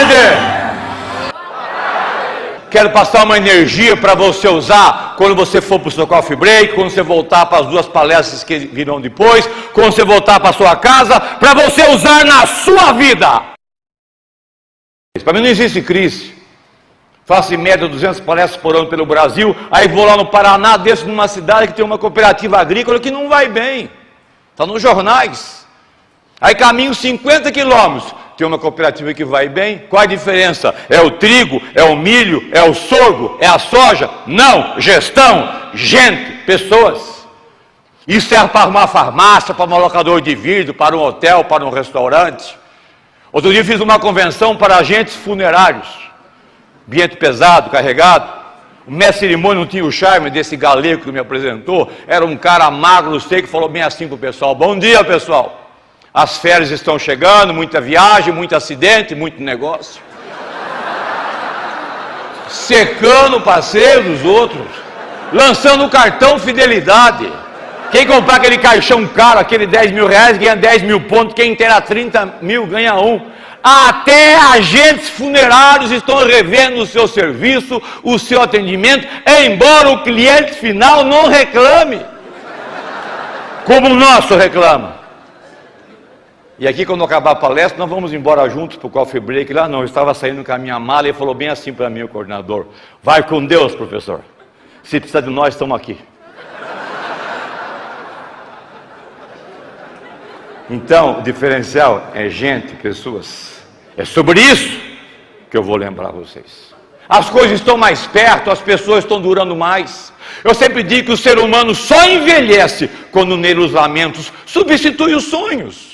tarde! Quero passar uma energia para você usar quando você for para o seu coffee break, quando você voltar para as duas palestras que virão depois, quando você voltar para a sua casa, para você usar na sua vida. Para mim não existe crise. Faço em média 200 palestras por ano pelo Brasil, aí vou lá no Paraná, desço numa cidade que tem uma cooperativa agrícola que não vai bem. Está nos jornais. Aí caminho 50 quilômetros, tem uma cooperativa que vai bem. Qual a diferença? É o trigo, é o milho, é o sorgo, é a soja? Não, gestão, gente, pessoas. Isso é para uma farmácia, para um locador de vidro, para um hotel, para um restaurante. Outro dia fiz uma convenção para agentes funerários. Ambiente pesado, carregado. O mestre cerimônia não tinha o charme desse galego que me apresentou. Era um cara magro, sei que falou bem assim para o pessoal: Bom dia, pessoal. As férias estão chegando, muita viagem, muito acidente, muito negócio. Secando o passeio dos outros, lançando o cartão fidelidade. Quem comprar aquele caixão caro, aquele 10 mil reais, ganha 10 mil pontos. Quem terá 30 mil, ganha um. Até agentes funerários estão revendo o seu serviço, o seu atendimento, embora o cliente final não reclame, como o nosso reclama. E aqui, quando acabar a palestra, nós vamos embora juntos para o coffee break. Lá não, eu estava saindo com a minha mala e falou bem assim para mim, o coordenador: Vai com Deus, professor. Se precisar de nós, estamos aqui. Então, o diferencial é gente, pessoas. É sobre isso que eu vou lembrar vocês. As coisas estão mais perto, as pessoas estão durando mais. Eu sempre digo que o ser humano só envelhece quando nele os lamentos substituem os sonhos.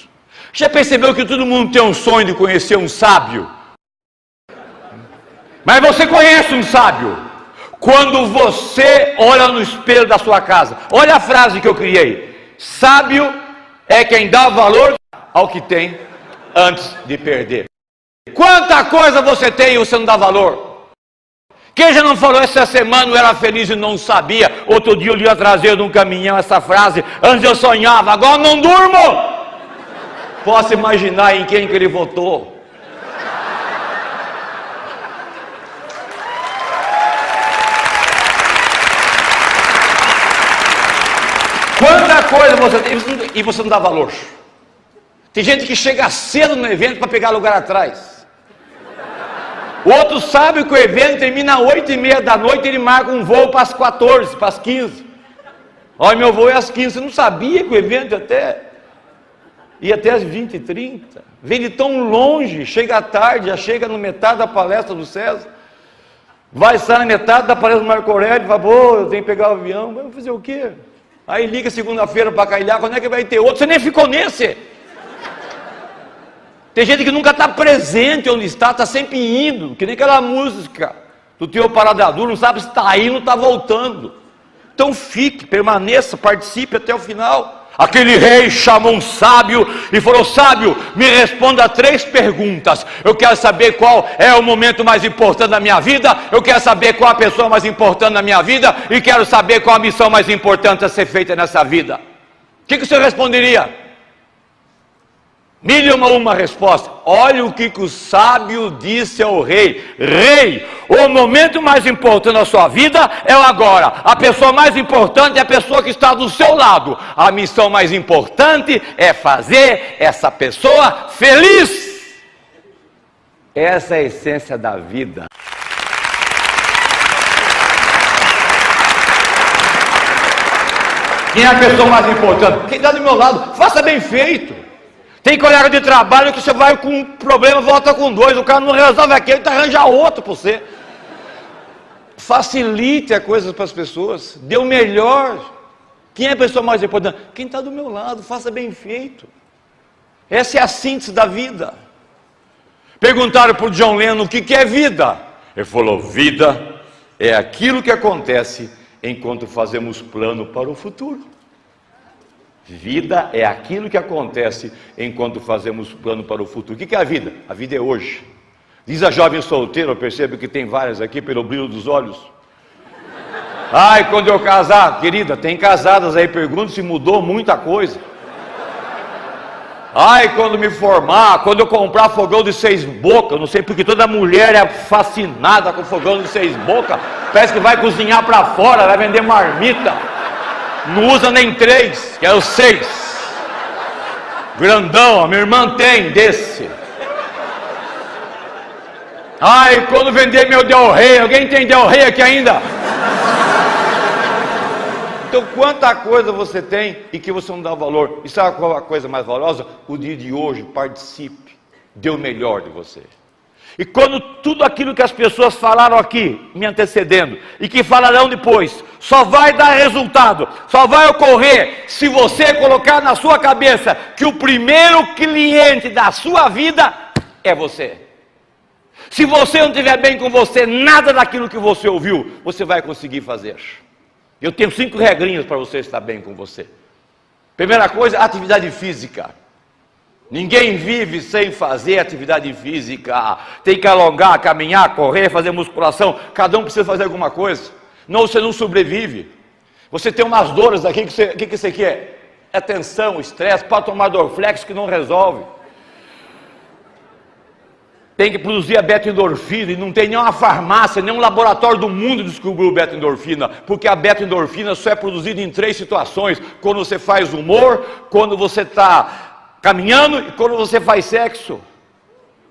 Já percebeu que todo mundo tem um sonho de conhecer um sábio? Mas você conhece um sábio quando você olha no espelho da sua casa. Olha a frase que eu criei: Sábio é quem dá valor ao que tem antes de perder. Quanta coisa você tem e você não dá valor? Quem já não falou essa semana eu era feliz e não sabia? Outro dia eu li a traseira de um caminhão essa frase. Antes eu sonhava, agora não durmo. Posso imaginar em quem que ele votou. Quanta coisa você tem e você não dá valor. Tem gente que chega cedo no evento para pegar lugar atrás. Outro sabe que o evento termina às 8 e meia da noite, ele marca um voo para as 14, para as 15. Olha, meu voo é às 15. Você não sabia que o evento até e até as 20 e 30. Vem de tão longe, chega à tarde, já chega no metade da palestra do César. Vai estar na metade da palestra do Marco Aurélio, fala, pô, eu tenho que pegar o avião, vai fazer o quê? Aí liga segunda-feira para cailhar, quando é que vai ter outro? Você nem ficou nesse. Tem gente que nunca está presente onde está, está sempre indo, que nem aquela música do teu paradador, não sabe se está indo ou está voltando. Então fique, permaneça, participe até o final. Aquele rei chamou um sábio e falou: Sábio, me responda três perguntas. Eu quero saber qual é o momento mais importante da minha vida, eu quero saber qual a pessoa mais importante da minha vida e quero saber qual a missão mais importante a ser feita nessa vida. O que, que você responderia? Mil uma, uma resposta. Olha o que, que o sábio disse ao rei: Rei, o momento mais importante da sua vida é o agora. A pessoa mais importante é a pessoa que está do seu lado. A missão mais importante é fazer essa pessoa feliz. Essa é a essência da vida. Quem é a pessoa mais importante? Quem está do meu lado? Faça bem feito. Tem colega de trabalho que você vai com um problema, volta com dois, o cara não resolve aquele, tá arranja outro para você. Facilite a coisa para as pessoas, dê o melhor. Quem é a pessoa mais importante? Quem está do meu lado, faça bem feito. Essa é a síntese da vida. Perguntaram para o John Lennon o que, que é vida. Ele falou: vida é aquilo que acontece enquanto fazemos plano para o futuro. Vida é aquilo que acontece enquanto fazemos plano para o futuro. O que é a vida? A vida é hoje. Diz a jovem solteira, eu percebo que tem várias aqui pelo brilho dos olhos. Ai, quando eu casar, querida, tem casadas aí, pergunto se mudou muita coisa. Ai, quando me formar, quando eu comprar fogão de seis bocas, não sei porque toda mulher é fascinada com fogão de seis bocas, parece que vai cozinhar para fora, vai vender marmita, não usa nem três, quer é seis, grandão, a minha irmã tem desse. Ai, quando vender meu Del Rey, alguém tem Del Rey aqui ainda? Então, quanta coisa você tem e que você não dá valor. E sabe qual é a coisa mais valorosa? O dia de hoje, participe, dê o melhor de você. E quando tudo aquilo que as pessoas falaram aqui, me antecedendo, e que falarão depois, só vai dar resultado, só vai ocorrer se você colocar na sua cabeça que o primeiro cliente da sua vida é você. Se você não estiver bem com você, nada daquilo que você ouviu, você vai conseguir fazer. Eu tenho cinco regrinhas para você estar bem com você. Primeira coisa, atividade física. Ninguém vive sem fazer atividade física. Tem que alongar, caminhar, correr, fazer musculação. Cada um precisa fazer alguma coisa. Não, você não sobrevive. Você tem umas dores aqui, que, você, que, que você quer? É tensão, estresse, pode tomar Dorflex que não resolve tem que produzir a beta-endorfina e não tem nenhuma farmácia, nenhum laboratório do mundo descobriu beta-endorfina, porque a beta-endorfina só é produzida em três situações: quando você faz humor, quando você está caminhando e quando você faz sexo.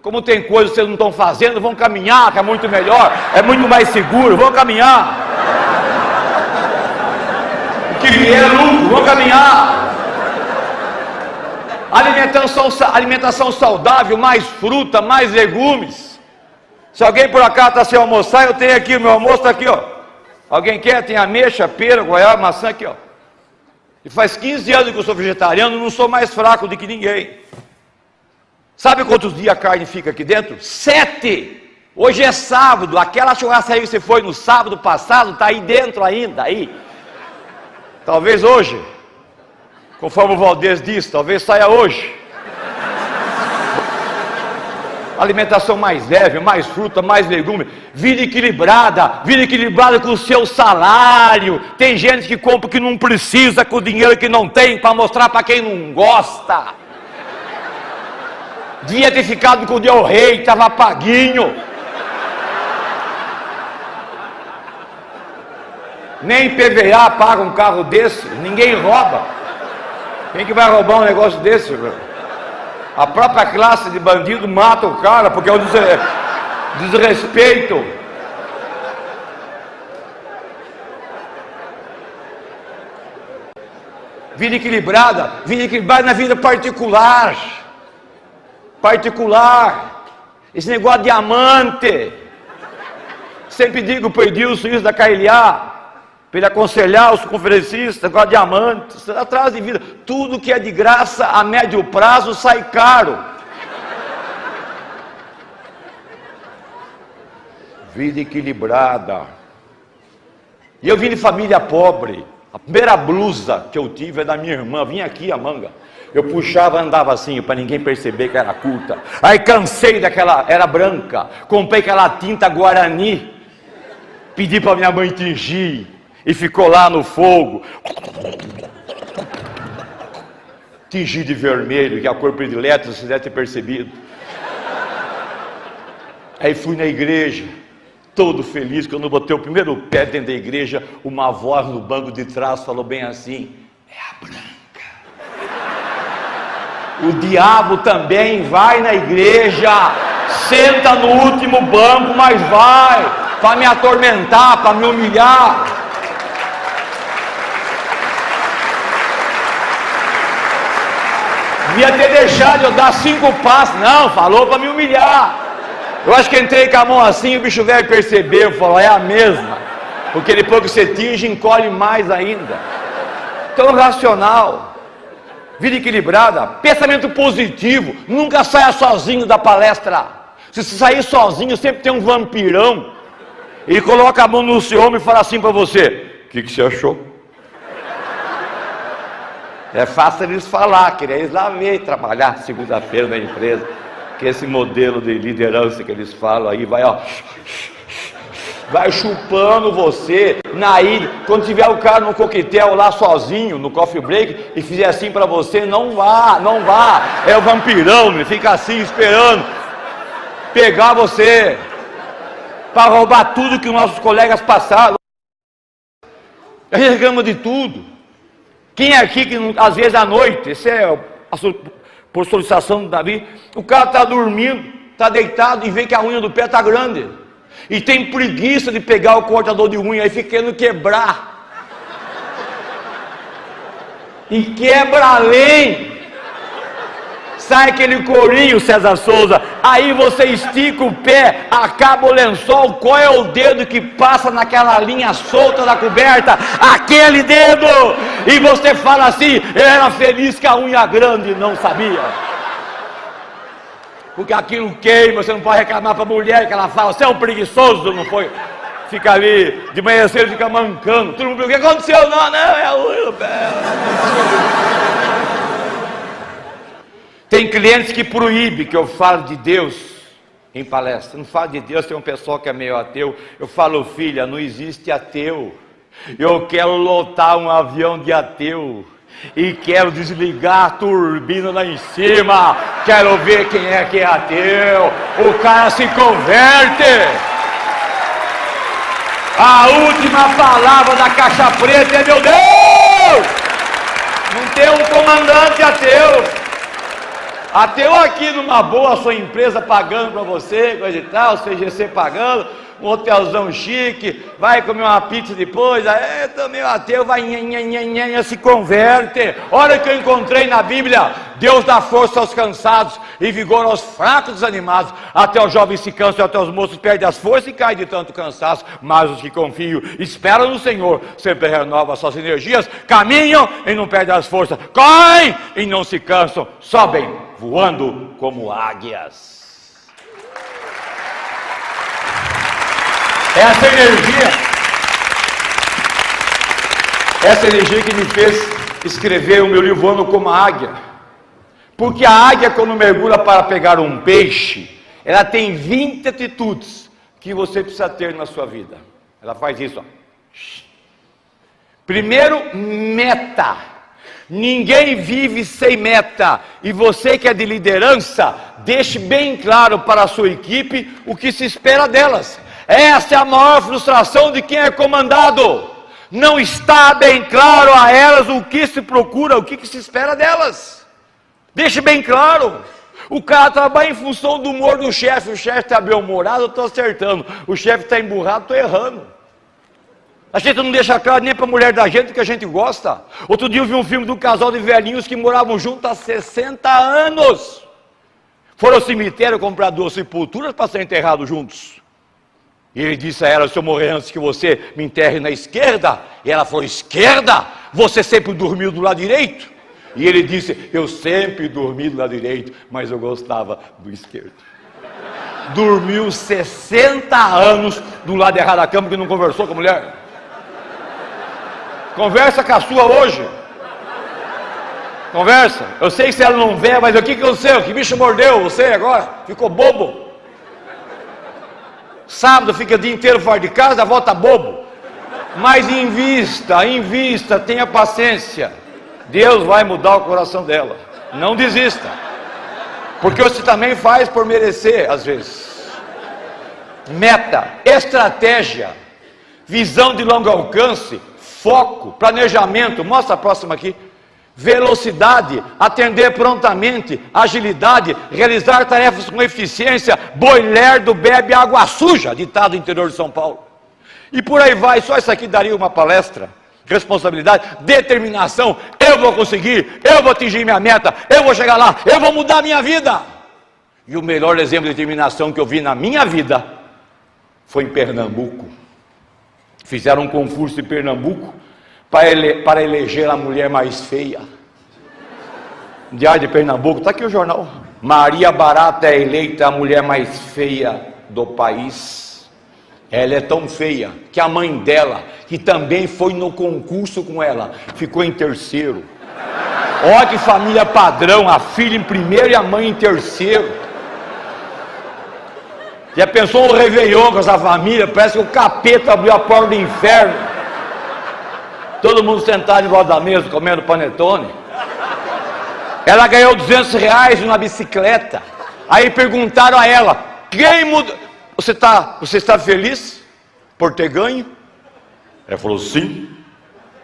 Como tem coisas que vocês não estão fazendo, vão caminhar, que é muito melhor, é muito mais seguro, vão caminhar. O que vier é lucro, vão caminhar. Alimentação, alimentação saudável, mais fruta, mais legumes. Se alguém por acaso está sem almoçar, eu tenho aqui, meu almoço está aqui, ó. Alguém quer? Tem ameixa, pera, goiaba, maçã aqui, ó. E faz 15 anos que eu sou vegetariano, não sou mais fraco do que ninguém. Sabe quantos dias a carne fica aqui dentro? Sete! Hoje é sábado, aquela churrascaria que você foi no sábado passado está aí dentro ainda, aí. Talvez hoje. Conforme o Valdez disse, talvez saia hoje. Alimentação mais leve, mais fruta, mais legume, vida equilibrada, vida equilibrada com o seu salário. Tem gente que compra que não precisa com o dinheiro que não tem para mostrar para quem não gosta. Dia ter ficado com o Del Rei, estava paguinho. Nem PVA paga um carro desse, ninguém rouba. Quem que vai roubar um negócio desse, meu? A própria classe de bandido mata o cara porque é um desrespeito. Vida equilibrada, vida equilibrada na vida particular. Particular. Esse negócio de diamante. Sempre digo para o Edilson isso da KLA para ele aconselhar os conferencistas com a diamantes, atrás de vida. Tudo que é de graça a médio prazo sai caro. Vida equilibrada. E eu vim de família pobre. A primeira blusa que eu tive é da minha irmã. Vim aqui a manga. Eu puxava, andava assim, para ninguém perceber que era curta. Aí cansei daquela, era branca. Comprei aquela tinta Guarani. Pedi para minha mãe tingir e ficou lá no fogo. Tingi de vermelho, que é a cor predileta, você deve ter percebido. Aí fui na igreja, todo feliz, quando botei o primeiro pé dentro da igreja, uma voz no banco de trás falou bem assim: é a branca. O diabo também vai na igreja, senta no último banco, mas vai, para me atormentar, para me humilhar. Devia ter deixado eu dar cinco passos. Não, falou para me humilhar. Eu acho que entrei com a mão assim, o bicho velho percebeu, falou, é a mesma. Porque depois que você tinge, encolhe mais ainda. Então, racional, vida equilibrada, pensamento positivo, nunca saia sozinho da palestra. Se você sair sozinho, sempre tem um vampirão. Ele coloca a mão no seu ombro e fala assim para você: O que, que você achou? É fácil eles falar, querer eles lá ver trabalhar segunda-feira na empresa. Que esse modelo de liderança que eles falam aí vai, ó. vai chupando você na ilha. Quando tiver o cara no coquetel lá sozinho, no coffee break, e fizer assim para você, não vá, não vá. É o vampirão, ele fica assim esperando pegar você para roubar tudo que nossos colegas passaram. A de tudo. Quem é aqui que às vezes à noite, esse é a, por solicitação do Davi, o cara está dormindo, está deitado e vê que a unha do pé está grande. E tem preguiça de pegar o cortador de unha e fica querendo quebrar. E quebra além sai aquele corinho, César Souza, aí você estica o pé, acaba o lençol, qual é o dedo que passa naquela linha solta da coberta? Aquele dedo! E você fala assim, eu era feliz que a unha grande não sabia. Porque aquilo queima, você não pode reclamar para a mulher que ela fala, você é um preguiçoso, não foi? Fica ali, de manhã cedo fica mancando, todo mundo, o que aconteceu? Não, não, é a unha pé. Tem clientes que proíbem que eu falo de Deus em palestra. Não falo de Deus, tem um pessoal que é meio ateu. Eu falo, filha, não existe ateu. Eu quero lotar um avião de ateu. E quero desligar a turbina lá em cima. Quero ver quem é que é ateu. O cara se converte. A última palavra da caixa preta é meu Deus! Não tem um comandante ateu. Até eu aqui numa boa, sua empresa pagando para você, coisa e tal, CGC pagando, um hotelzão chique, vai comer uma pizza depois, aí também o ateu vai nha, nha, nha, se converte. Olha o que eu encontrei na Bíblia: Deus dá força aos cansados e vigor aos fracos desanimados. Até os jovens se cansam, até os moços perdem as forças e caem de tanto cansaço. Mas os que confiam, esperam no Senhor, sempre renovam suas energias, caminham e não perdem as forças, correm e não se cansam, sobem voando como águias. Essa energia, essa energia que me fez escrever o meu livro Voando como Águia. Porque a águia, quando mergulha para pegar um peixe, ela tem 20 atitudes que você precisa ter na sua vida. Ela faz isso, ó. Primeiro, meta. Ninguém vive sem meta. E você que é de liderança, deixe bem claro para a sua equipe o que se espera delas. Essa é a maior frustração de quem é comandado. Não está bem claro a elas o que se procura, o que, que se espera delas. Deixe bem claro. O cara trabalha em função do humor do chefe. O chefe está bem-humorado, eu estou acertando. O chefe está emburrado, estou errando. A gente não deixa claro nem para a mulher da gente que a gente gosta. Outro dia eu vi um filme de um casal de velhinhos que moravam juntos há 60 anos. Foram ao cemitério comprar duas sepulturas para ser enterrados juntos. E ele disse a ela: Se eu morrer antes que você me enterre na esquerda, e ela falou: Esquerda? Você sempre dormiu do lado direito? E ele disse: Eu sempre dormi do lado direito, mas eu gostava do esquerdo. Dormiu 60 anos do lado errado da cama porque não conversou com a mulher. Conversa com a sua hoje. Conversa. Eu sei que se ela não vê, mas o que que eu sei? Que bicho mordeu você agora? Ficou bobo? Sábado fica o dia inteiro fora de casa, volta bobo. Mas invista, invista, tenha paciência. Deus vai mudar o coração dela. Não desista. Porque você também faz por merecer, às vezes. Meta, estratégia, visão de longo alcance, foco, planejamento. Mostra a próxima aqui velocidade, atender prontamente, agilidade, realizar tarefas com eficiência, boi lerdo bebe água suja, ditado interior de São Paulo. E por aí vai, só isso aqui daria uma palestra. Responsabilidade, determinação, eu vou conseguir, eu vou atingir minha meta, eu vou chegar lá, eu vou mudar a minha vida. E o melhor exemplo de determinação que eu vi na minha vida foi em Pernambuco. Fizeram um concurso em Pernambuco para, ele, para eleger a mulher mais feia. Diário de Pernambuco, está aqui o jornal. Maria Barata é eleita a mulher mais feia do país. Ela é tão feia que a mãe dela, que também foi no concurso com ela, ficou em terceiro. Olha que família padrão, a filha em primeiro e a mãe em terceiro. Já pensou um Réveillon com essa família? Parece que o capeta abriu a porta do inferno. Todo mundo sentado em volta da mesa comendo panetone. Ela ganhou 200 reais numa bicicleta. Aí perguntaram a ela: quem mudou? Você, tá, você está feliz por ter ganho? Ela falou: sim.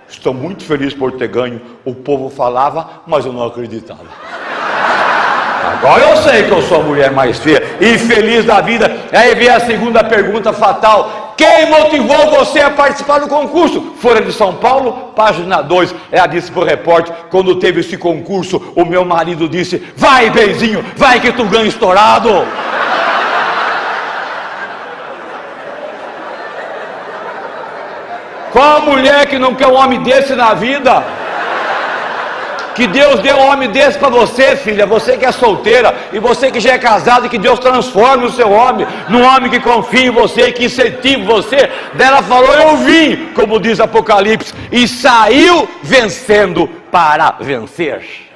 Estou muito feliz por ter ganho. O povo falava, mas eu não acreditava. Agora eu sei que eu sou a mulher mais feia e feliz da vida. Aí vem a segunda pergunta fatal: Quem motivou você a participar do concurso? Folha de São Paulo, página 2. Ela disse para o repórter: Quando teve esse concurso, o meu marido disse: Vai, benzinho, vai que tu ganha estourado. Qual mulher que não quer um homem desse na vida? Que Deus dê um homem desse para você, filha. Você que é solteira e você que já é casada, que Deus transforme o seu homem num homem que confie em você, que incentive você. Dela falou: Eu vim, como diz Apocalipse, e saiu vencendo para vencer.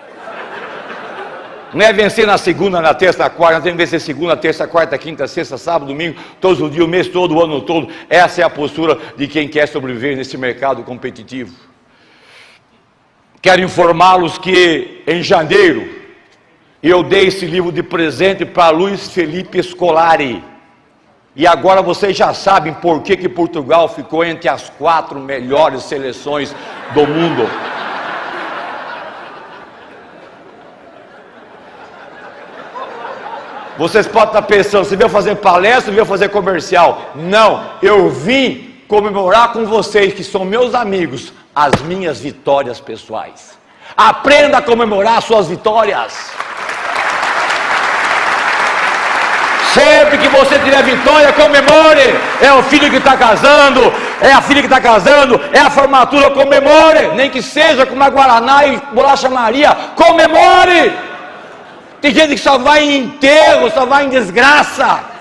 Não é vencer na segunda, na terça, na quarta, não tem que vencer segunda, terça, quarta, quinta, sexta, sábado, domingo, todos os dias, o mês todo, o ano todo. Essa é a postura de quem quer sobreviver nesse mercado competitivo. Quero informá-los que em janeiro eu dei esse livro de presente para Luiz Felipe Scolari. E agora vocês já sabem por que, que Portugal ficou entre as quatro melhores seleções do mundo. Vocês podem estar pensando, você veio fazer palestra, veio fazer comercial. Não, eu vim comemorar com vocês que são meus amigos as minhas vitórias pessoais. Aprenda a comemorar suas vitórias. Sempre que você tiver vitória, comemore. É o filho que está casando, é a filha que está casando, é a formatura, comemore. Nem que seja com uma Guaraná e bolacha Maria, comemore. Tem gente que só vai em enterro, só vai em desgraça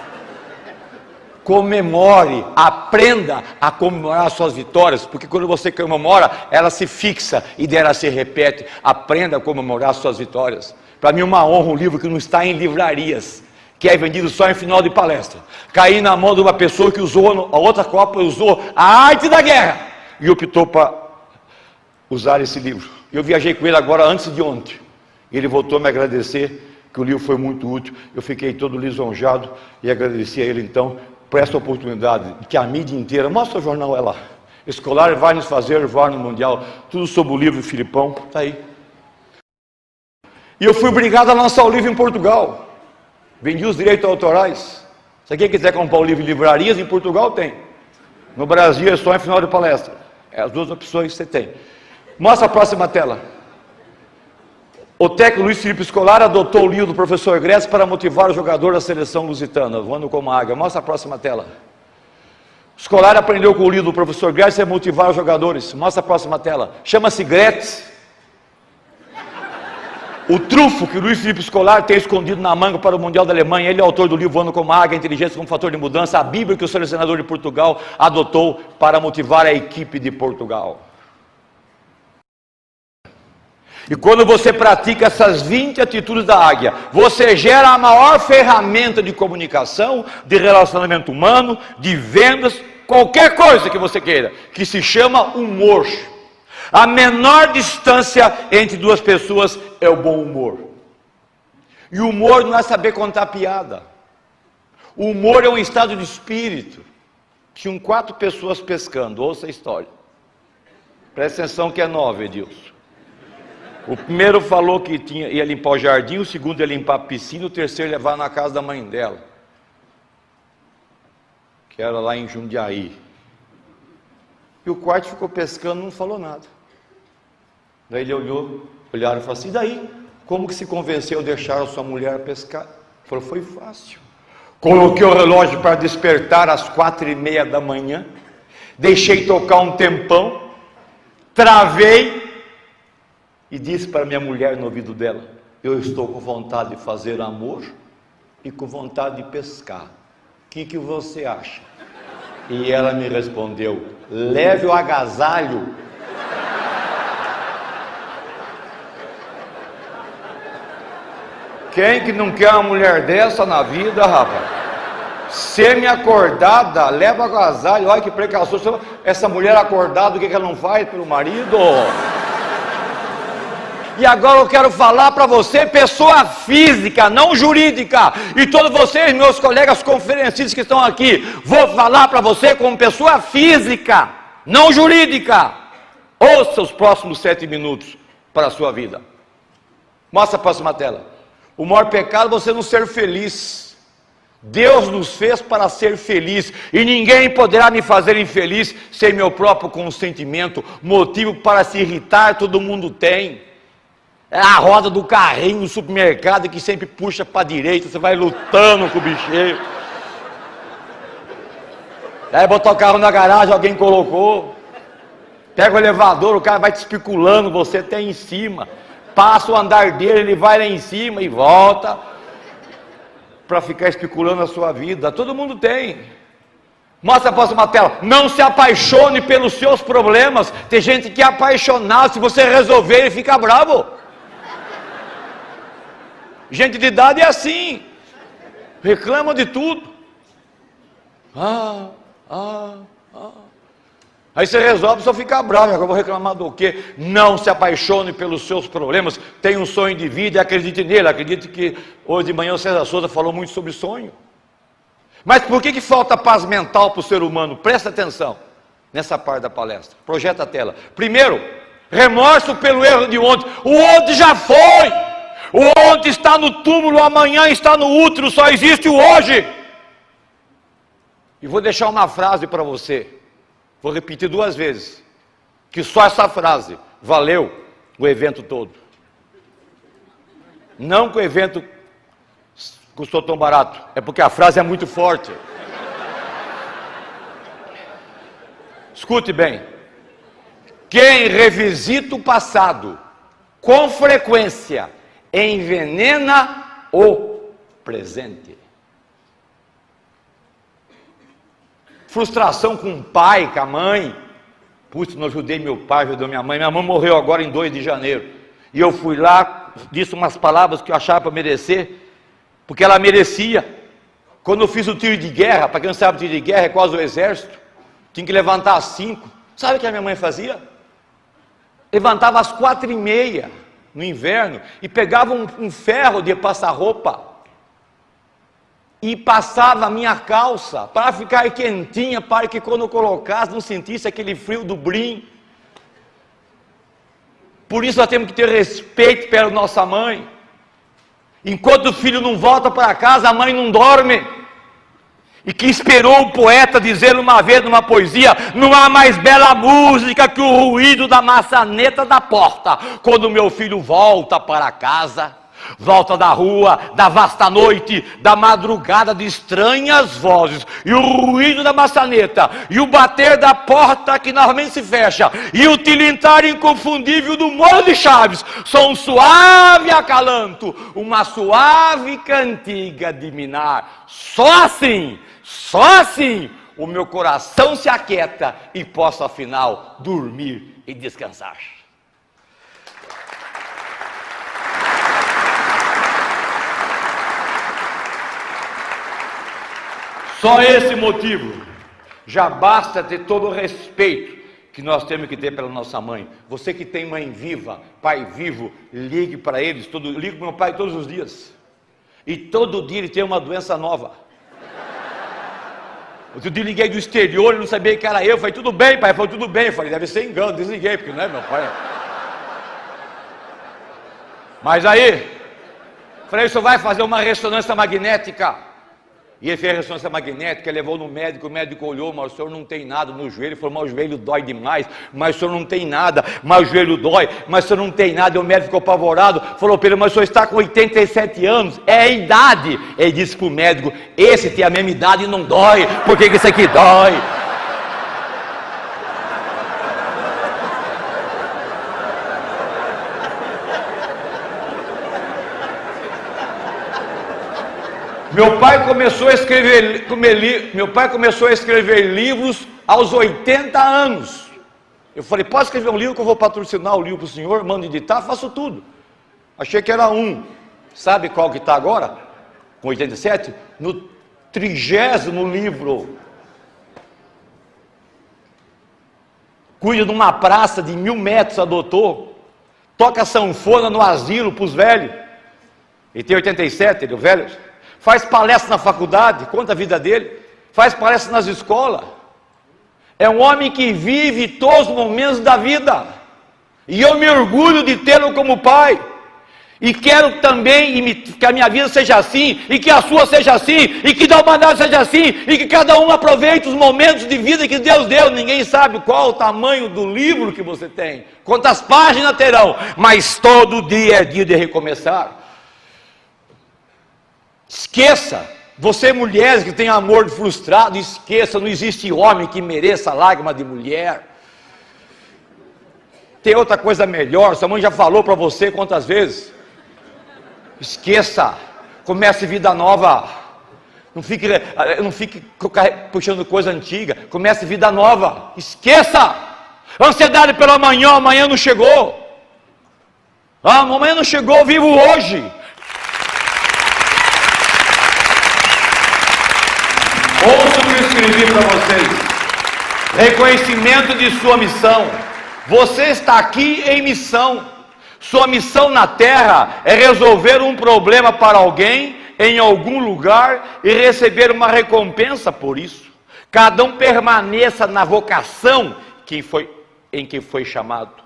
comemore, aprenda a comemorar suas vitórias, porque quando você comemora, ela se fixa e dela se repete. Aprenda a comemorar suas vitórias. Para mim, uma honra um livro que não está em livrarias, que é vendido só em final de palestra. Cair na mão de uma pessoa que usou a outra Copa, usou a arte da guerra e optou para usar esse livro. Eu viajei com ele agora antes de ontem. Ele voltou a me agradecer que o livro foi muito útil. Eu fiquei todo lisonjado e agradeci a ele então por essa oportunidade, que a mídia inteira, mostra o jornal é lá. Escolar vai nos fazer voar no Mundial, tudo sobre o livro Filipão, está aí. E eu fui obrigado a lançar o livro em Portugal. Vendi os direitos autorais. Se quem quiser comprar o livro em livrarias, em Portugal tem. No Brasil é só em final de palestra. É as duas opções que você tem. Mostra a próxima tela. O técnico Luiz Felipe Escolar adotou o livro do professor Grécia para motivar o jogador da seleção lusitana, voando como águia. Mostra a próxima tela. Escolar aprendeu com o livro do professor Grécia a motivar os jogadores. Mostra a próxima tela. Chama-se Gretz. O trufo que Luiz Felipe Escolar tem escondido na manga para o Mundial da Alemanha, ele é autor do livro Voando como Águia, Inteligência como Fator de Mudança, a Bíblia que o selecionador de Portugal adotou para motivar a equipe de Portugal. E quando você pratica essas 20 atitudes da águia, você gera a maior ferramenta de comunicação, de relacionamento humano, de vendas, qualquer coisa que você queira, que se chama humor. A menor distância entre duas pessoas é o bom humor. E o humor não é saber contar piada. O humor é um estado de espírito. Tinham quatro pessoas pescando, ouça a história. Presta atenção que é nove, Edilson. O primeiro falou que tinha, ia limpar o jardim, o segundo ia limpar a piscina, o terceiro levar na casa da mãe dela, que era lá em Jundiaí. E o quarto ficou pescando, não falou nada. Daí ele olhou, olharam e falou assim: e daí? Como que se convenceu a deixar a sua mulher pescar? Falou: foi fácil. Coloquei o relógio para despertar às quatro e meia da manhã, deixei tocar um tempão, travei e disse para minha mulher no ouvido dela: Eu estou com vontade de fazer amor e com vontade de pescar. O que, que você acha? E ela me respondeu: Leve o agasalho. Quem que não quer uma mulher dessa na vida, rapaz? Semi-acordada, leva agasalho, olha que precaução. Essa mulher acordada, o que, que ela não faz pelo marido? E agora eu quero falar para você, pessoa física, não jurídica. E todos vocês, meus colegas conferencistas que estão aqui, vou falar para você como pessoa física, não jurídica. Ouça os próximos sete minutos para a sua vida. Mostra a próxima tela. O maior pecado é você não ser feliz. Deus nos fez para ser feliz e ninguém poderá me fazer infeliz sem meu próprio consentimento. Motivo para se irritar todo mundo tem. É a roda do carrinho no supermercado que sempre puxa para direita, você vai lutando com o bicheiro. Aí botar o carro na garagem, alguém colocou. Pega o elevador, o cara vai te especulando, você até em cima. Passa o andar dele, ele vai lá em cima e volta. Para ficar especulando a sua vida. Todo mundo tem. Mostra a próxima tela. Não se apaixone pelos seus problemas. Tem gente que é apaixonado. Se você resolver, ele fica bravo. Gente de idade é assim. Reclama de tudo. Ah, ah, ah. Aí você resolve só ficar bravo, agora vou reclamar do quê? Não se apaixone pelos seus problemas, tenha um sonho de vida e acredite nele. Acredite que hoje de manhã o César Souza falou muito sobre sonho. Mas por que, que falta paz mental para o ser humano? Presta atenção nessa parte da palestra. Projeta a tela. Primeiro, remorso pelo erro de ontem. O ontem já foi. O ontem está no túmulo, amanhã está no útero, só existe o hoje. E vou deixar uma frase para você. Vou repetir duas vezes. Que só essa frase valeu o evento todo. Não que o evento custou tão barato, é porque a frase é muito forte. Escute bem. Quem revisita o passado com frequência envenena o presente. Frustração com o pai, com a mãe. Putz, não ajudei meu pai, ajudei minha mãe. Minha mãe morreu agora em 2 de janeiro. E eu fui lá, disse umas palavras que eu achava para merecer, porque ela merecia. Quando eu fiz o tiro de guerra, para quem não sabe, tiro de guerra é quase o exército, tinha que levantar às 5. Sabe o que a minha mãe fazia? Levantava às quatro e meia no inverno e pegava um, um ferro de passar roupa e passava a minha calça para ficar quentinha, para que quando eu colocasse não sentisse aquele frio do brim. Por isso nós temos que ter respeito pela nossa mãe. Enquanto o filho não volta para casa, a mãe não dorme e que esperou o poeta dizer uma vez numa poesia: não há mais bela música que o ruído da maçaneta da porta, quando meu filho volta para casa. Volta da rua, da vasta noite, da madrugada de estranhas vozes, e o ruído da maçaneta, e o bater da porta que normalmente se fecha, e o tilintar inconfundível do molho de chaves, são um suave acalanto, uma suave cantiga de minar. Só assim só assim o meu coração se aquieta e posso afinal dormir e descansar. Só esse motivo já basta ter todo o respeito que nós temos que ter pela nossa mãe. Você que tem mãe viva, pai vivo, ligue para eles, todo, ligue para meu pai todos os dias. E todo dia ele tem uma doença nova. Outro dia liguei do exterior, e não sabia que era eu. Falei, tudo bem, pai? Falei, tudo bem. Falei, deve ser engano, desliguei, porque não é meu pai. Mas aí, falei, isso vai fazer uma ressonância magnética. E ele fez a ressonância magnética, levou no médico, o médico olhou, mas o senhor não tem nada no joelho. falou, mas o joelho dói demais, mas o senhor não tem nada, mas o joelho dói, mas o senhor não tem nada. E o médico ficou apavorado, falou para ele, mas o senhor está com 87 anos, é a idade. Ele disse para o médico, esse tem a mesma idade e não dói, por que, que isso aqui dói? Meu pai começou a escrever, meu pai começou a escrever livros aos 80 anos. Eu falei, pode escrever um livro que eu vou patrocinar o livro para o senhor, mando editar, faço tudo. Achei que era um. Sabe qual que está agora? Com 87? No trigésimo livro. Cuida de uma praça de mil metros, adotou. Toca sanfona no asilo para os velhos. Ele tem 87, ele é velho. Faz palestra na faculdade, conta a vida dele. Faz palestra nas escolas. É um homem que vive todos os momentos da vida. E eu me orgulho de tê-lo como pai. E quero também que a minha vida seja assim, e que a sua seja assim, e que a humanidade seja assim, e que cada um aproveite os momentos de vida que Deus deu. Ninguém sabe qual o tamanho do livro que você tem, quantas páginas terão, mas todo dia é dia de recomeçar. Esqueça, você mulheres que tem amor frustrado, esqueça, não existe homem que mereça lágrima de mulher. Tem outra coisa melhor, sua mãe já falou para você quantas vezes? Esqueça, comece vida nova. Não fique, não fique puxando coisa antiga. Comece vida nova. Esqueça. Ansiedade pelo amanhã, amanhã não chegou. Ah, amanhã não chegou, vivo hoje. Ouça o que eu escrevi para vocês. Reconhecimento de sua missão. Você está aqui em missão. Sua missão na terra é resolver um problema para alguém em algum lugar e receber uma recompensa por isso. Cada um permaneça na vocação foi, em que foi chamado.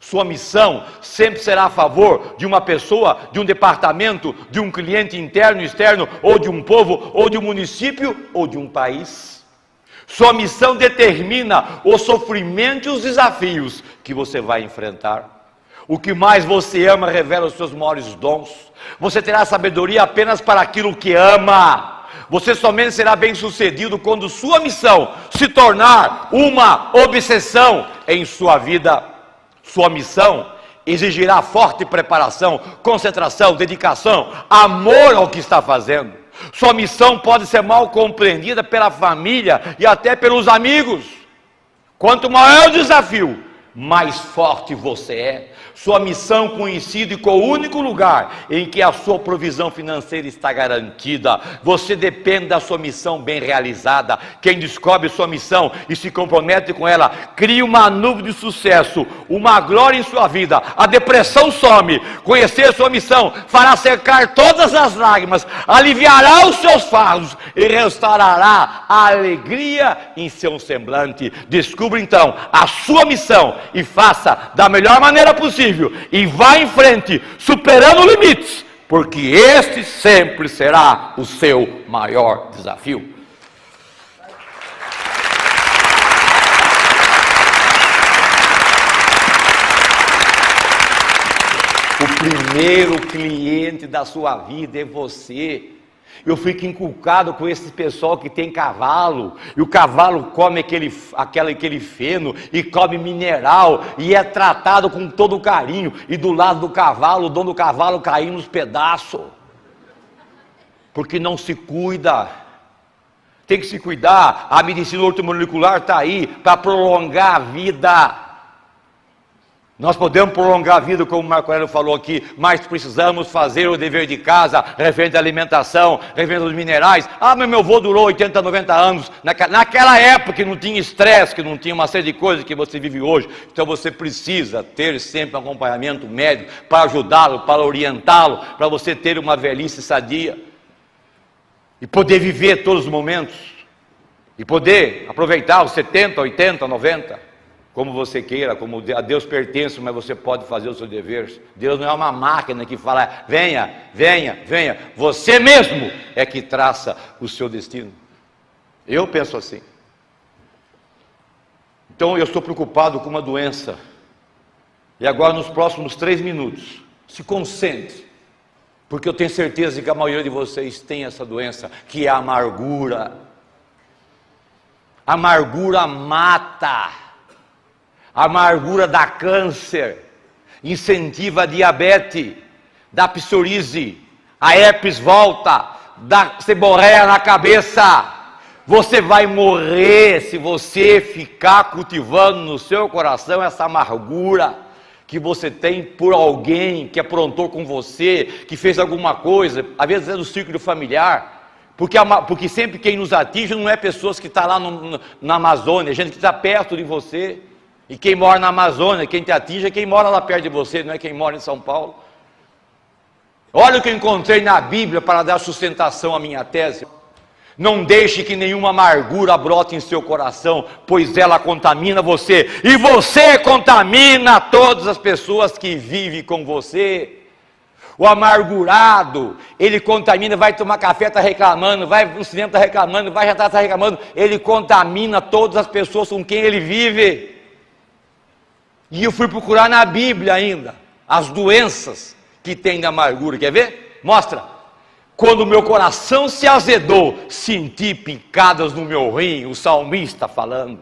Sua missão sempre será a favor de uma pessoa, de um departamento, de um cliente interno externo, ou de um povo, ou de um município, ou de um país. Sua missão determina o sofrimento e os desafios que você vai enfrentar. O que mais você ama revela os seus maiores dons. Você terá sabedoria apenas para aquilo que ama. Você somente será bem-sucedido quando sua missão se tornar uma obsessão em sua vida. Sua missão exigirá forte preparação, concentração, dedicação, amor ao que está fazendo. Sua missão pode ser mal compreendida pela família e até pelos amigos. Quanto maior o desafio, mais forte você é. Sua missão coincide com o único lugar em que a sua provisão financeira está garantida. Você depende da sua missão bem realizada. Quem descobre sua missão e se compromete com ela, cria uma nuvem de sucesso, uma glória em sua vida. A depressão some. Conhecer sua missão fará secar todas as lágrimas, aliviará os seus fardos e restaurará a alegria em seu semblante. Descubra então a sua missão e faça da melhor maneira possível e vá em frente, superando limites, porque este sempre será o seu maior desafio. O primeiro cliente da sua vida é você. Eu fico inculcado com esse pessoal que tem cavalo, e o cavalo come aquele, aquele, aquele feno, e come mineral, e é tratado com todo carinho, e do lado do cavalo, o dono do cavalo caindo nos pedaços, porque não se cuida. Tem que se cuidar, a medicina ortomolecular está aí para prolongar a vida. Nós podemos prolongar a vida, como o Marco Aurélio falou aqui, mas precisamos fazer o dever de casa, referente à alimentação, referente aos minerais. Ah, mas meu avô durou 80, 90 anos. Naquela época que não tinha estresse, que não tinha uma série de coisas que você vive hoje. Então você precisa ter sempre um acompanhamento médico para ajudá-lo, para orientá-lo, para você ter uma velhice sadia. E poder viver todos os momentos. E poder aproveitar os 70, 80, 90 como você queira, como a Deus pertence, mas você pode fazer os seus deveres. Deus não é uma máquina que fala, venha, venha, venha. Você mesmo é que traça o seu destino. Eu penso assim. Então eu estou preocupado com uma doença. E agora, nos próximos três minutos, se concentre, porque eu tenho certeza que a maioria de vocês tem essa doença, que é a amargura. A amargura mata. A amargura dá câncer, incentiva a diabetes, dá psoríase, a herpes volta, dá seborreia na cabeça. Você vai morrer se você ficar cultivando no seu coração essa amargura que você tem por alguém que aprontou com você, que fez alguma coisa, às vezes é do círculo familiar. Porque, porque sempre quem nos atinge não é pessoas que estão tá lá no, na Amazônia, é gente que está perto de você. E quem mora na Amazônia, quem te atinge é quem mora lá perto de você, não é quem mora em São Paulo. Olha o que eu encontrei na Bíblia para dar sustentação à minha tese. Não deixe que nenhuma amargura brote em seu coração, pois ela contamina você, e você contamina todas as pessoas que vivem com você. O amargurado, ele contamina, vai tomar café, está reclamando, vai no cinema, está reclamando, vai jantar, está reclamando, ele contamina todas as pessoas com quem ele vive. E eu fui procurar na Bíblia ainda as doenças que tem de amargura. Quer ver? Mostra. Quando meu coração se azedou, senti picadas no meu rim, o salmista falando.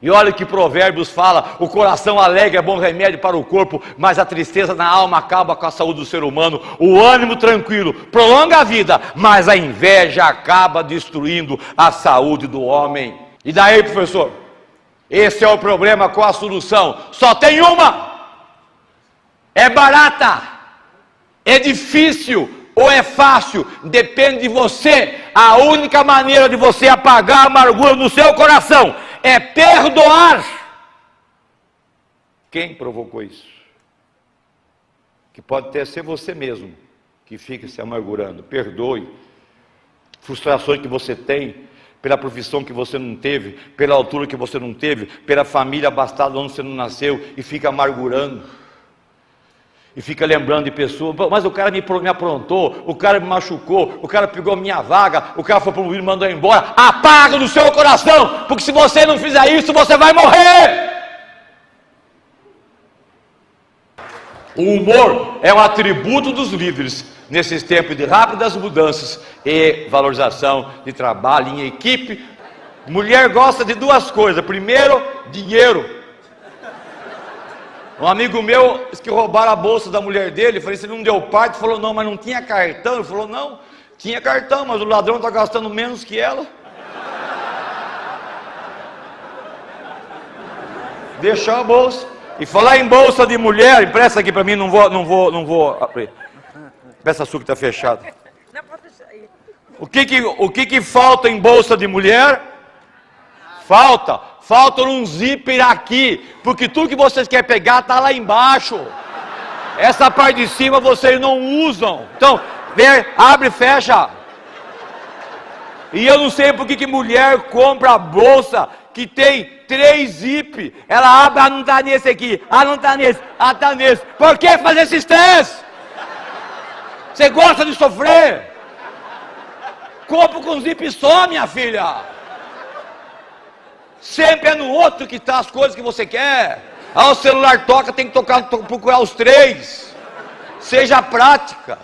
E olha que Provérbios fala: o coração alegre é bom remédio para o corpo, mas a tristeza na alma acaba com a saúde do ser humano. O ânimo tranquilo prolonga a vida, mas a inveja acaba destruindo a saúde do homem. E daí, professor? Esse é o problema com a solução. Só tem uma: é barata, é difícil, ou é fácil, depende de você. A única maneira de você apagar a amargura no seu coração é perdoar. Quem provocou isso? Que pode até ser você mesmo que fica se amargurando. Perdoe. Frustrações que você tem, pela profissão que você não teve, pela altura que você não teve, pela família abastada onde você não nasceu e fica amargurando e fica lembrando de pessoas, mas o cara me, me aprontou, o cara me machucou, o cara pegou minha vaga, o cara foi promovido e mandou embora. Apaga do seu coração, porque se você não fizer isso, você vai morrer. O humor é um atributo dos líderes nesses tempos de rápidas mudanças e valorização de trabalho em equipe. Mulher gosta de duas coisas: primeiro, dinheiro. Um amigo meu que roubaram a bolsa da mulher dele. Falei, você não deu parte? Falou, não, mas não tinha cartão. Ele falou, não, tinha cartão, mas o ladrão está gastando menos que ela. Deixou a bolsa. E falar em bolsa de mulher, empresta aqui para mim, não vou, não vou, não vou abrir. Peça açúcar está fechado. O que que, o que que falta em bolsa de mulher? Falta falta um zíper aqui, porque tudo que vocês querem pegar está lá embaixo. Essa parte de cima vocês não usam. Então, vem, abre e fecha. E eu não sei porque que mulher compra bolsa que tem três zip. Ela abre, ah, não está nesse aqui, ah, não está nesse, ah, está nesse. Por que fazer esse estresse? Você gosta de sofrer? Compra com zip só, minha filha. Sempre é no outro que está as coisas que você quer. Ah, o celular toca, tem que tocar, procurar os três. Seja prática.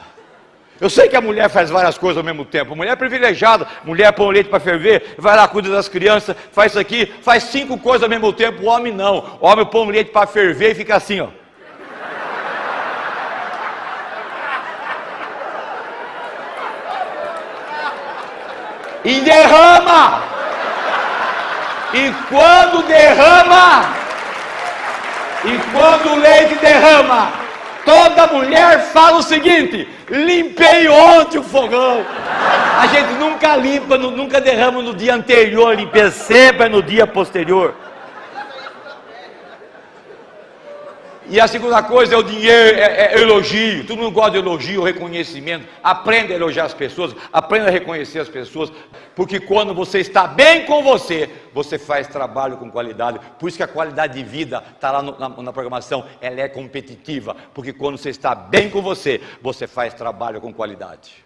Eu sei que a mulher faz várias coisas ao mesmo tempo. Mulher privilegiada, mulher põe leite para ferver, vai lá, cuida das crianças, faz isso aqui, faz cinco coisas ao mesmo tempo. O homem não. O homem põe leite para ferver e fica assim, ó. E derrama! E quando derrama, e quando o leite derrama, toda mulher fala o seguinte: limpei ontem o fogão. A gente nunca limpa, nunca derrama no dia anterior, limpa sempre no dia posterior. E a segunda coisa é o dinheiro, é, é, elogio. Todo mundo gosta de elogio, reconhecimento. Aprenda a elogiar as pessoas, aprenda a reconhecer as pessoas. Porque quando você está bem com você, você faz trabalho com qualidade. Por isso que a qualidade de vida está lá no, na, na programação, ela é competitiva. Porque quando você está bem com você, você faz trabalho com qualidade.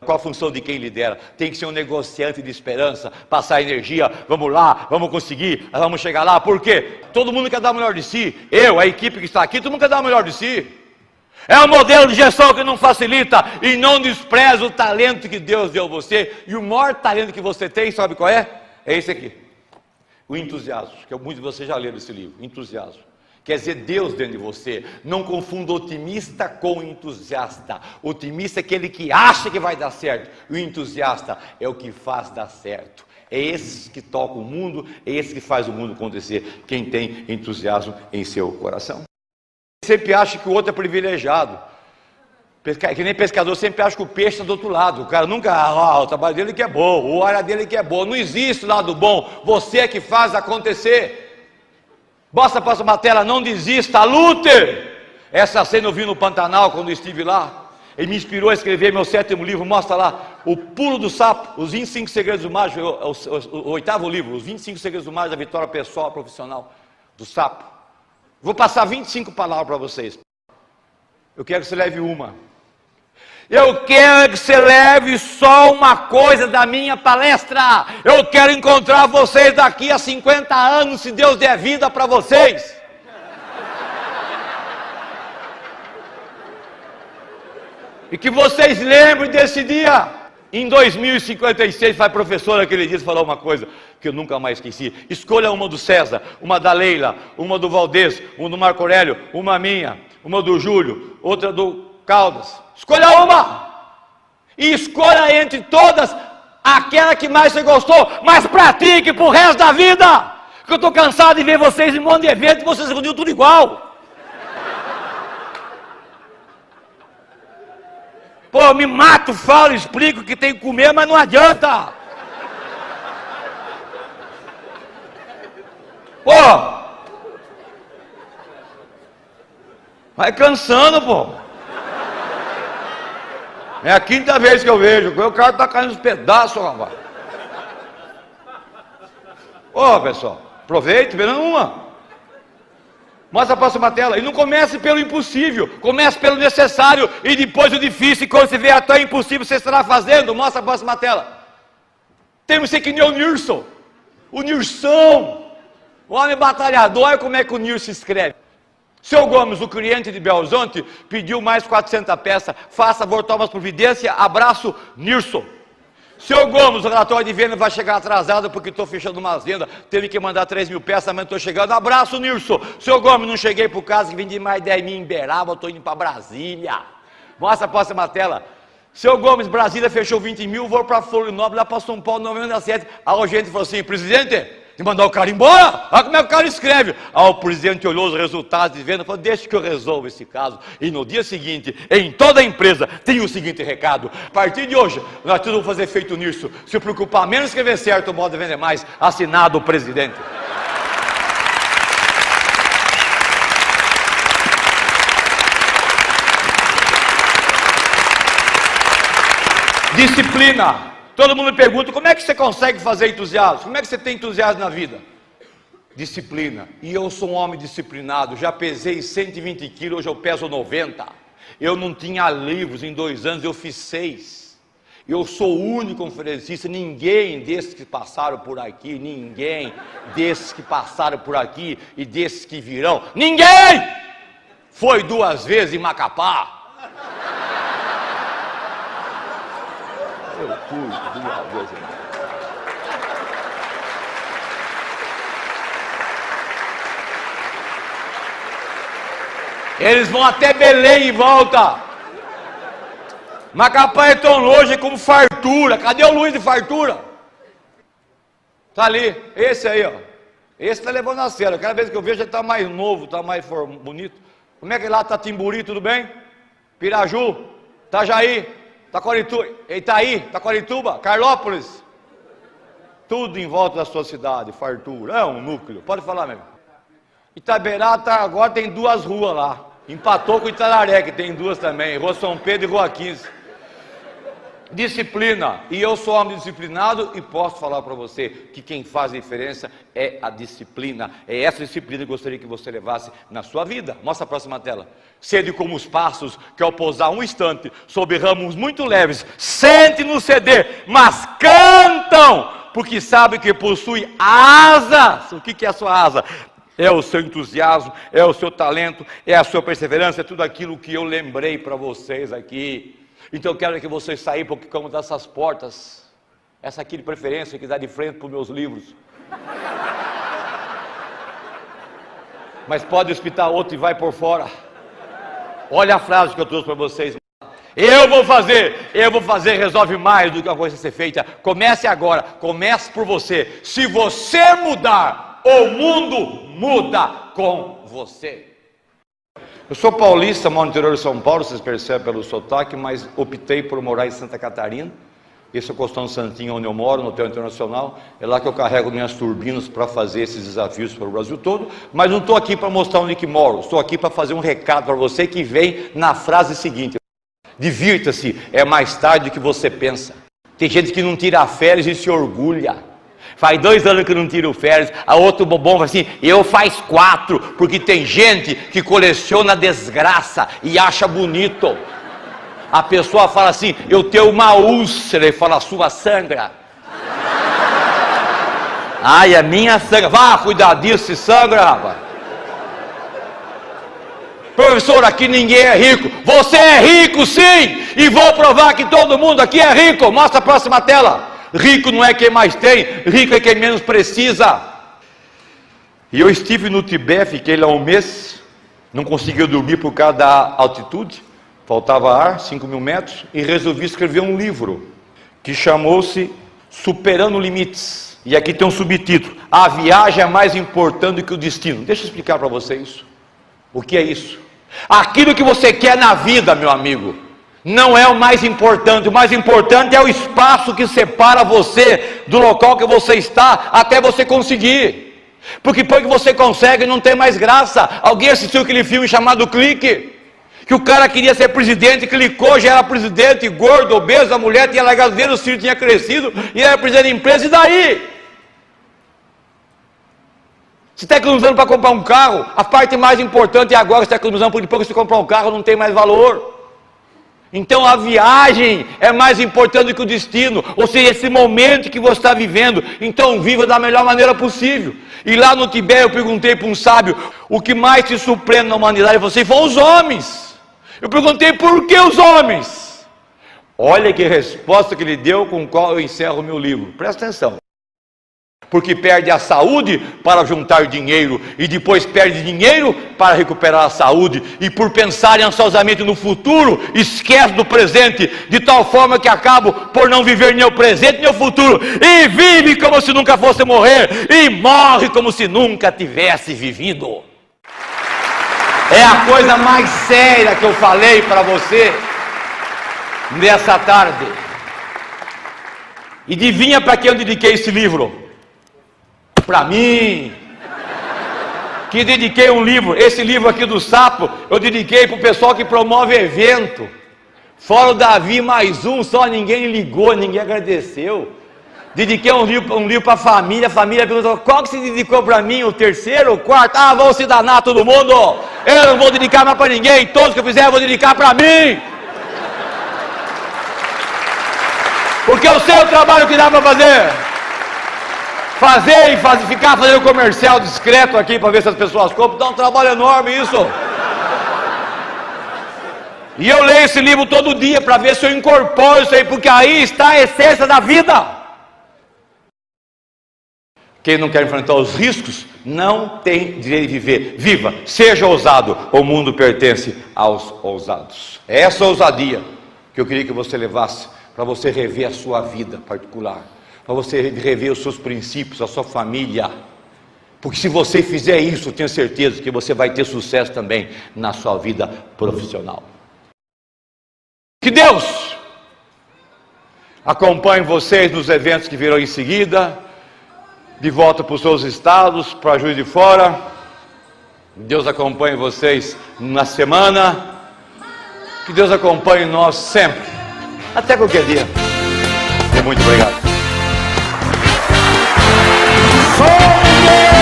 Qual a função de quem lidera? Tem que ser um negociante de esperança, passar energia, vamos lá, vamos conseguir, vamos chegar lá. Por quê? Todo mundo quer dar o melhor de si. Eu, a equipe que está aqui, todo mundo quer dar o melhor de si. É um modelo de gestão que não facilita e não despreza o talento que Deus deu a você. E o maior talento que você tem, sabe qual é? É esse aqui. O entusiasmo, que muitos de vocês já leram esse livro, entusiasmo. Quer dizer, Deus dentro de você. Não confunda otimista com entusiasta. Otimista é aquele que acha que vai dar certo. O entusiasta é o que faz dar certo. É esse que toca o mundo, é esse que faz o mundo acontecer. Quem tem entusiasmo em seu coração. Sempre acha que o outro é privilegiado. Que nem pescador sempre acha que o peixe está do outro lado. O cara nunca, ah, o trabalho dele que é bom, o área dele que é bom. Não existe lado bom. Você é que faz acontecer. Bosta passa uma tela, não desista, lute! Essa cena eu vi no Pantanal quando estive lá. Ele me inspirou a escrever meu sétimo livro, mostra lá, O Pulo do Sapo, os 25 segredos do mágico, o, o, o, o oitavo livro, os 25 segredos do mágico da vitória pessoal, profissional, do sapo. Vou passar 25 palavras para vocês. Eu quero que você leve uma. Eu quero que você leve só uma coisa da minha palestra. Eu quero encontrar vocês daqui a 50 anos, se Deus der vida para vocês. E que vocês lembrem desse dia. Em 2056, vai professor aquele dia falar uma coisa que eu nunca mais esqueci. Escolha uma do César, uma da Leila, uma do Valdez, uma do Marco Aurélio, uma minha, uma do Júlio, outra do Caldas. Escolha uma! E escolha entre todas aquela que mais você gostou, mas pratique pro resto da vida. Que eu estou cansado de ver vocês em um monte de evento e vocês reuniam tudo igual. Pô, eu me mato, falo, explico que tem que comer, mas não adianta. Pô! Vai cansando, pô. É a quinta vez que eu vejo. O cara tá caindo nos pedaços, rapaz. Ô, pessoal, aproveite, vendo uma. Mostra a próxima tela. E não comece pelo impossível, comece pelo necessário e depois o difícil. E quando você vê até impossível, você estará fazendo. Mostra a próxima tela. Temos nem o Nilson, o Nilson, o homem batalhador. Olha como é que o Nilson escreve. Seu Gomes, o cliente de Belzonte, pediu mais 400 peças. Faça, vou tomar providência. Abraço, Nilson. Seu Gomes, o relatório de venda vai chegar atrasado porque estou fechando umas vendas. Teve que mandar 3 mil peças, mas estou chegando. Abraço, Nilson. Seu Gomes, não cheguei por casa que vendi mais 10 mil em Beraba, estou indo para Brasília. Mostra a próxima tela. Seu Gomes, Brasília fechou 20 mil, vou para Florianópolis, lá para São Paulo, 97. Aí o gente falou assim, presidente, de mandar o cara embora. Olha como é que o cara escreve. Aí o presidente olhou os resultados de venda e falou: Deixa que eu resolvo esse caso. E no dia seguinte, em toda a empresa, tem o seguinte recado: A partir de hoje, nós tudo vamos fazer feito nisso. Se preocupar menos escrever certo, o modo de vender mais. Assinado o presidente. Disciplina. Todo mundo pergunta: como é que você consegue fazer entusiasmo? Como é que você tem entusiasmo na vida? Disciplina. E eu sou um homem disciplinado. Já pesei 120 quilos, hoje eu peso 90. Eu não tinha livros em dois anos, eu fiz seis. Eu sou o único conferencista, ninguém desses que passaram por aqui, ninguém desses que passaram por aqui e desses que virão, ninguém foi duas vezes em Macapá. Eu vezes. Eles vão até Belém e volta. Macapá é tão longe como fartura. Cadê o Luiz de fartura? Tá ali, esse aí, ó. Esse tá levando a sério. Cada vez que eu vejo ele tá mais novo, tá mais bonito. Como é que lá tá Timburi, tudo bem? Piraju, Itajaí, Taquarituba, Itaí, Taquarituba, Carlópolis. Tudo em volta da sua cidade, fartura. É um núcleo, pode falar mesmo. Itaberá tá, agora tem duas ruas lá. Empatou com Itararé, que tem duas também. Rua São Pedro e Rua 15. Disciplina. E eu sou homem disciplinado e posso falar para você que quem faz a diferença é a disciplina. É essa disciplina que eu gostaria que você levasse na sua vida. Mostra a próxima tela. Sede como os passos que ao pousar um instante sobre ramos muito leves, sente no ceder, mas cantam, porque sabem que possui asas. O que é a sua asa? É o seu entusiasmo, é o seu talento, é a sua perseverança, é tudo aquilo que eu lembrei para vocês aqui. Então eu quero que vocês saiam porque como dessas portas, essa aqui de preferência que dá de frente para os meus livros. Mas pode espetar outro e vai por fora. Olha a frase que eu trouxe para vocês. Eu vou fazer, eu vou fazer, resolve mais do que uma coisa ser feita. Comece agora, comece por você. Se você mudar, o mundo muda com você. Eu sou paulista, moro no interior de São Paulo, vocês percebem pelo sotaque, mas optei por morar em Santa Catarina. Esse é o Costão Santinho, onde eu moro, no Hotel Internacional. É lá que eu carrego minhas turbinas para fazer esses desafios para o Brasil todo. Mas não estou aqui para mostrar onde que moro. Estou aqui para fazer um recado para você que vem na frase seguinte: Divirta-se, é mais tarde do que você pensa. Tem gente que não tira férias e se orgulha. Faz dois anos que não tiro férias. A outro bobão fala assim: eu faz quatro, porque tem gente que coleciona desgraça e acha bonito. A pessoa fala assim: Eu tenho uma úlcera. E fala: sua sangra. Ai, a minha sangra. Vá cuidar disso, sangra, rapaz. Professor, aqui ninguém é rico. Você é rico, sim. E vou provar que todo mundo aqui é rico. Mostra a próxima tela. Rico não é quem mais tem, rico é quem menos precisa. E eu estive no Tibete, fiquei lá um mês, não conseguia dormir por causa da altitude faltava ar, 5 mil metros, e resolvi escrever um livro que chamou-se Superando Limites. E aqui tem um subtítulo: A viagem é mais importante que o destino. Deixa eu explicar para você isso. O que é isso? Aquilo que você quer na vida, meu amigo, não é o mais importante. O mais importante é o espaço que separa você do local que você está até você conseguir. Porque depois que você consegue, não tem mais graça. Alguém assistiu aquele filme chamado Clique? que o cara queria ser presidente, clicou, já era presidente, gordo, obeso, a mulher tinha largado dele, o filho tinha crescido, e era presidente da empresa, e daí? Você está economizando para comprar um carro, a parte mais importante é agora, você está economizando, porque depois que você comprar um carro não tem mais valor. Então a viagem é mais importante que o destino, ou seja, esse momento que você está vivendo. Então viva da melhor maneira possível. E lá no Tibete eu perguntei para um sábio: o que mais te surpreende na humanidade? Você falou: os homens. Eu perguntei por que os homens? Olha que resposta que ele deu com qual eu encerro o meu livro. Presta atenção. Porque perde a saúde para juntar dinheiro e depois perde dinheiro para recuperar a saúde e por pensar ansiosamente no futuro, esquece do presente, de tal forma que acabo por não viver nem o presente nem o futuro e vive como se nunca fosse morrer e morre como se nunca tivesse vivido. É a coisa mais séria que eu falei para você nessa tarde. E adivinha para quem eu dediquei esse livro? Para mim. Que dediquei um livro, esse livro aqui do sapo, eu dediquei para o pessoal que promove evento. Fora o Davi mais um, só ninguém ligou, ninguém agradeceu. Dediquei um livro, um livro para a família, a família perguntou, qual que se dedicou para mim, o terceiro, o quarto? Ah, vão se danar todo mundo, eu não vou dedicar mais para ninguém, todos que eu fizer eu vou dedicar para mim. Porque eu sei o trabalho que dá para fazer. Fazer e fazer, ficar fazendo comercial discreto aqui para ver se as pessoas compram, dá um trabalho enorme isso. E eu leio esse livro todo dia para ver se eu incorporo isso aí, porque aí está a essência da vida. Quem não quer enfrentar os riscos não tem direito de viver. Viva, seja ousado, o mundo pertence aos ousados. É essa ousadia que eu queria que você levasse para você rever a sua vida particular, para você rever os seus princípios, a sua família. Porque se você fizer isso, tenho certeza que você vai ter sucesso também na sua vida profissional. Que Deus acompanhe vocês nos eventos que virão em seguida de volta para os seus estados, para Juiz de Fora. Deus acompanhe vocês na semana. Que Deus acompanhe nós sempre. Até qualquer dia. E muito obrigado. Yeah.